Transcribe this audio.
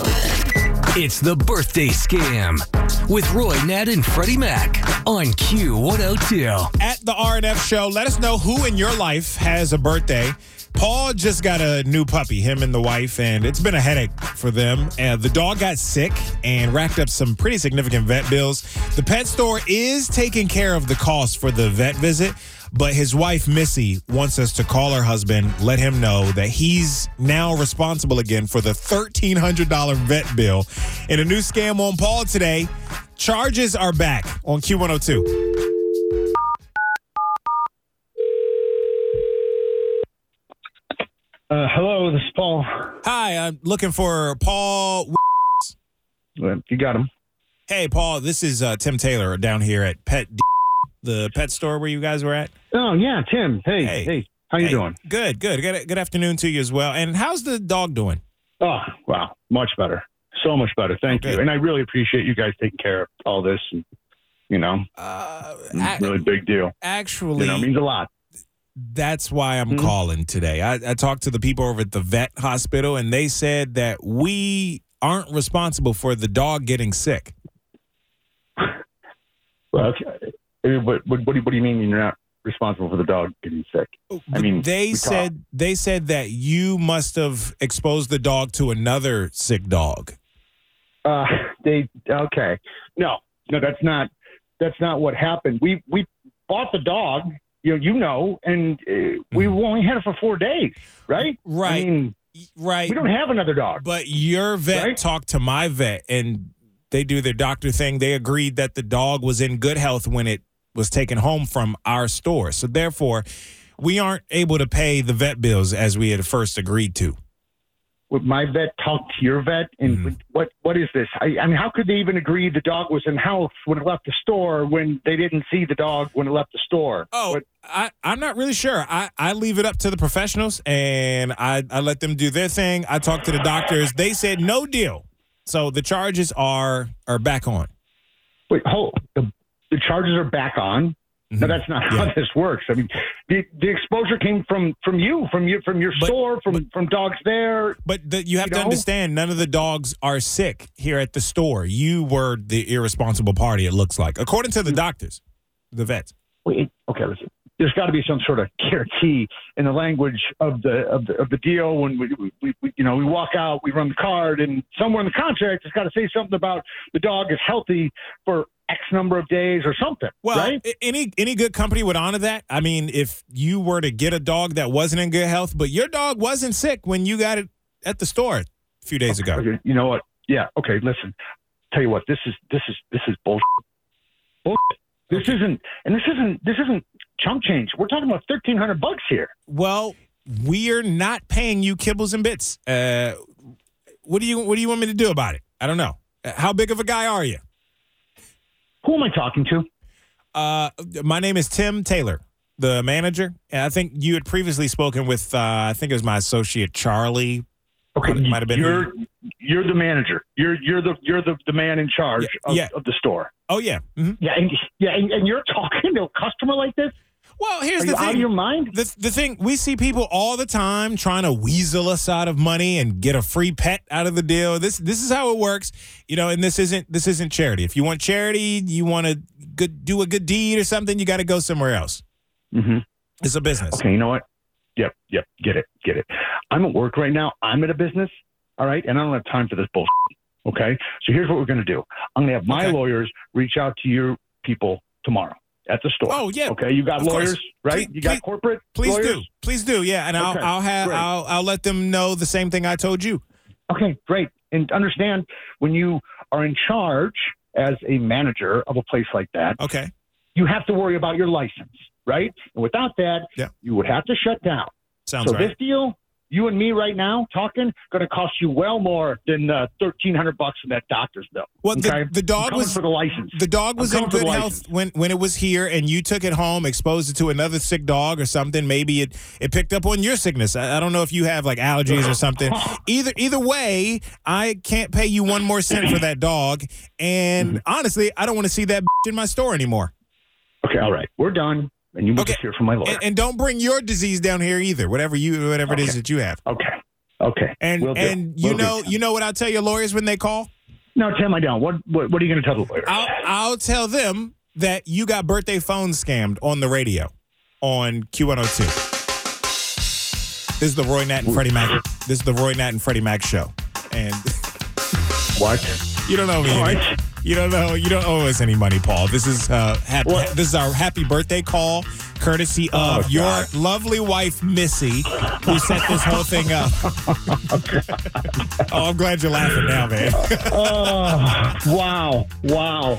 It's the birthday scam with Roy, Nat, and Freddie Mac on Q102. At the RNF show, let us know who in your life has a birthday. Paul just got a new puppy, him and the wife, and it's been a headache for them. And the dog got sick and racked up some pretty significant vet bills. The pet store is taking care of the cost for the vet visit, but his wife, Missie, wants us to call her husband, let him know that he's now responsible again for the $1,300 vet bill. In a new scam on Paul today, charges are back on Q102. Uh, hello, this is Paul. Hi, I'm looking for Paul. Uh, You got him. Hey, Paul, this is uh, Tim Taylor down here at Pet D- the pet store where you guys were at. Oh yeah, Tim. Hey, Hey. hey, how you Hey, doing? Good, good. Good, good afternoon to you as well. And how's the dog doing? Oh, wow, much better, so much better. Thank Okay. you, and I really appreciate you guys taking care of all this. And you know, Uh, ac- really big deal. actually, You know, it means a lot. that's why I'm Mhm. calling today. I, I talked to the people over at the vet hospital, and they said that we aren't responsible for the dog getting sick. Well, okay. What, what, what, do you, what do you mean you're not responsible for the dog getting sick? I mean, they said they said that you must have exposed the dog to another sick dog. Uh, they okay. No, no, that's not that's not what happened. We we bought the dog. You know, you know, and uh, we Mhm. only had it for four days, right? Right. I mean, Right. we don't have another dog. But your vet Right? talked to my vet and they do their doctor thing. They agreed that the dog was in good health when it was taken home from our store. So therefore, we aren't able to pay the vet bills as we had first agreed to. Would my vet talk to your vet? And Mhm. what what is this? I, I mean, how could they even agree the dog was in health when it left the store when they didn't see the dog when it left the store? Oh, What- I, I'm not really sure. I, I leave it up to the professionals and I, I let them do their thing. I talked to the doctors. They said no deal. So the charges are are back on. wait, hold. The, the charges are back on. No, Mhm. that's not Yeah. how this works. I mean, the, the exposure came from from you, from you, from your But- store, from from dogs there. But the, you have You to know? understand, none of the dogs are sick here at the store. You were the irresponsible party. It looks like, according to the doctors, the vets. Wait, okay, listen. There's got to be some sort of guarantee in the language of the of the of the deal when we, we, we you know we walk out, we run the card, and somewhere in the contract it's got to say something about the dog is healthy for X number of days or something, Well, right? any any good company would honor that. I mean, if you were to get a dog that wasn't in good health, but your dog wasn't sick when you got it at the store a few days ago. Okay, You know what? Yeah. Okay. Listen. Tell you what. This is this is this is bullshit. Bullshit. This isn't, and this isn't this isn't chump change. We're talking about thirteen hundred bucks here. Well, we're not paying you kibbles and bits. Uh, what do you what do you want me to do about it? I don't know. Uh, How big of a guy are you? Who am I talking to? Uh, my name is Tim Taylor, the manager. And I think you had previously spoken with, uh, I think it was my associate Charlie. Okay, Might- might have been you're you're the manager. You're you're the you're the, the man in charge Yeah, of, yeah. of the store. Oh yeah. hmm Yeah, and, yeah, and, and you're talking to a customer like this? Well, here's Are the you out of your mind? The, the thing we see people all the time trying to weasel us out of money and get a free pet out of the deal. This this is how it works, you know. And this isn't this isn't charity. If you want charity, you want to good do a good deed or something, you got to go somewhere else. Mm-hmm. It's a business. Okay, you know what? Yep, yep, get it, get it. I'm at work right now. I'm at a business, all right, and I don't have time for this bullshit. Okay, so here's what we're gonna do. I'm gonna have my Okay. lawyers reach out to your people tomorrow at the store. Oh yeah, Okay, you got Of course. lawyers, right? Please- you got please- corporate please lawyers? do, please do. Yeah, and I'll Okay, I'll have great. I'll I'll let them know the same thing I told you. Okay, great. And understand when you are in charge as a manager of a place like that, Okay. you have to worry about your license, right? And without that, Yeah. you would have to shut down. Sounds so right. this deal, you and me right now talking, going to cost you well more than uh, thirteen hundred bucks in that doctor's bill. well, the, okay? the I'm dog was for the license. the dog was in good health when when it was here, and you took it home, exposed it to another sick dog or something. Maybe it it picked up on your sickness. I, I don't know if you have like allergies or something. Either either way, I can't pay you one more cent for that dog. And Mm-hmm. honestly, I don't want to see that in my store anymore. Okay, all right, we're done, and you will Okay. just hear from my lawyer. And, and don't bring your disease down here either. Whatever you whatever it is that you have. okay, Okay. And Will do. and you Will do. know you know what I'll tell your lawyers when they call? No, Tim, I don't. What what, what are you going to tell the lawyer? I'll I'll tell them that you got birthday phone scammed on the radio on Q102. This is the Roy Nat and Freddie Mac. This is the Roy Nat and Freddie Mac show. And what? you don't know me What? You don't know you don't owe us any money, Paul. This is uh happy, What? this is our happy birthday call courtesy of Oh, your lovely wife Missie who set this whole thing up. oh, I'm glad you're laughing now, man. Oh, wow, wow.